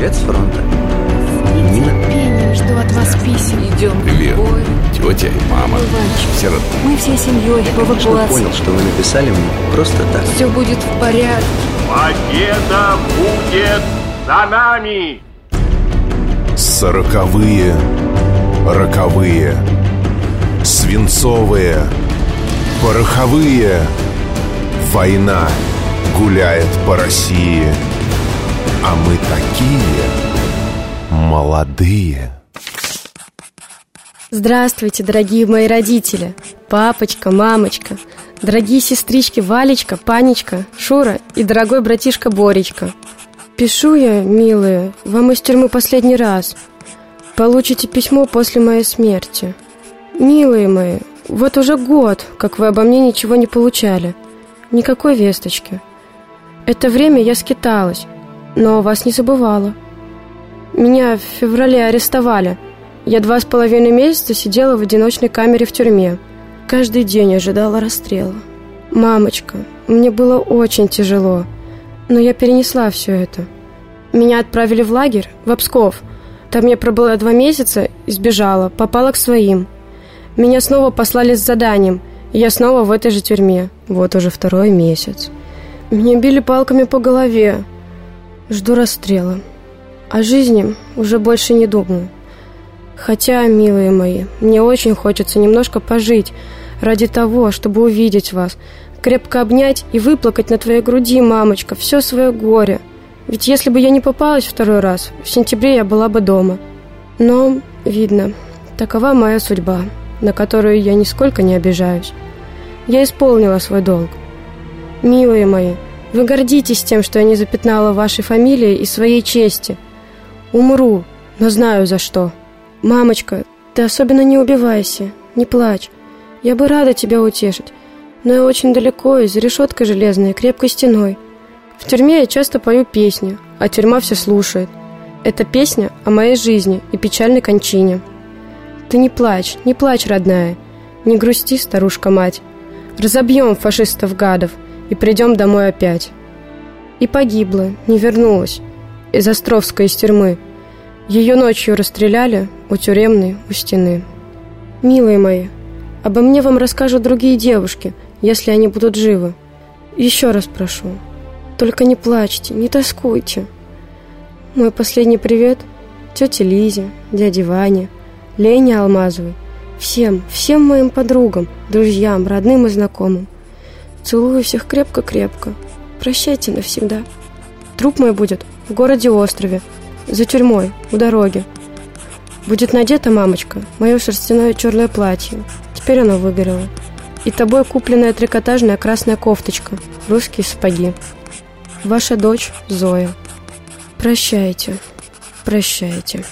Привет с фронта. Нина. Нетерпением жду от вас писем. Идем. Привет. Ой, Тетя и мама. Иванчик. Все родные. Мы всей семьей в Конечно, понял, что вы написали мне просто так. все будет в порядке. Победа будет за нами! Сороковые, роковые, свинцовые, пороховые. Война гуляет по России, а мы такие молодые. Здравствуйте, дорогие мои родители, папочка, мамочка, дорогие сестрички Валечка, Панечка, Шура и дорогой братишка Боречка. Пишу я, милые, вам из тюрьмы последний раз. Получите письмо после моей смерти. Милые мои, вот уже год, как вы обо мне ничего не получали. Никакой весточки. Это время я скиталась, но вас не забывала. Меня в феврале арестовали – я два с половиной месяца сидела в одиночной камере в тюрьме. Каждый день ожидала расстрела. Мамочка, мне было очень тяжело, но я перенесла все это. Меня отправили в лагерь, в Обсков. Там я пробыла два месяца сбежала, попала к своим. Меня снова послали с заданием, и я снова в этой же тюрьме. Вот уже второй месяц. Меня били палками по голове. Жду расстрела. О жизни уже больше не думаю. Хотя, милые мои, мне очень хочется немножко пожить ради того, чтобы увидеть вас, крепко обнять и выплакать на твоей груди, мамочка, все свое горе. Ведь если бы я не попалась второй раз, в сентябре я была бы дома. Но, видно, такова моя судьба, на которую я нисколько не обижаюсь. Я исполнила свой долг. Милые мои, вы гордитесь тем, что я не запятнала вашей фамилии и своей чести. Умру, но знаю за что. «Мамочка, ты особенно не убивайся, не плачь. Я бы рада тебя утешить, но я очень далеко и за решеткой железной, крепкой стеной. В тюрьме я часто пою песни, а тюрьма все слушает. Это песня о моей жизни и печальной кончине. Ты не плачь, не плачь, родная, не грусти, старушка-мать. Разобьем фашистов-гадов и придем домой опять». И погибла, не вернулась, из Островской из тюрьмы – ее ночью расстреляли у тюремной, у стены. Милые мои, обо мне вам расскажут другие девушки, если они будут живы. Еще раз прошу, только не плачьте, не тоскуйте. Мой последний привет тете Лизе, дяде Ване, Лене Алмазовой, всем, всем моим подругам, друзьям, родным и знакомым. Целую всех крепко-крепко. Прощайте навсегда. Труп мой будет в городе-острове, за тюрьмой, у дороги. Будет надета, мамочка, мое шерстяное черное платье. Теперь оно выгорело. И тобой купленная трикотажная красная кофточка, русские сапоги. Ваша дочь Зоя. Прощайте, прощайте.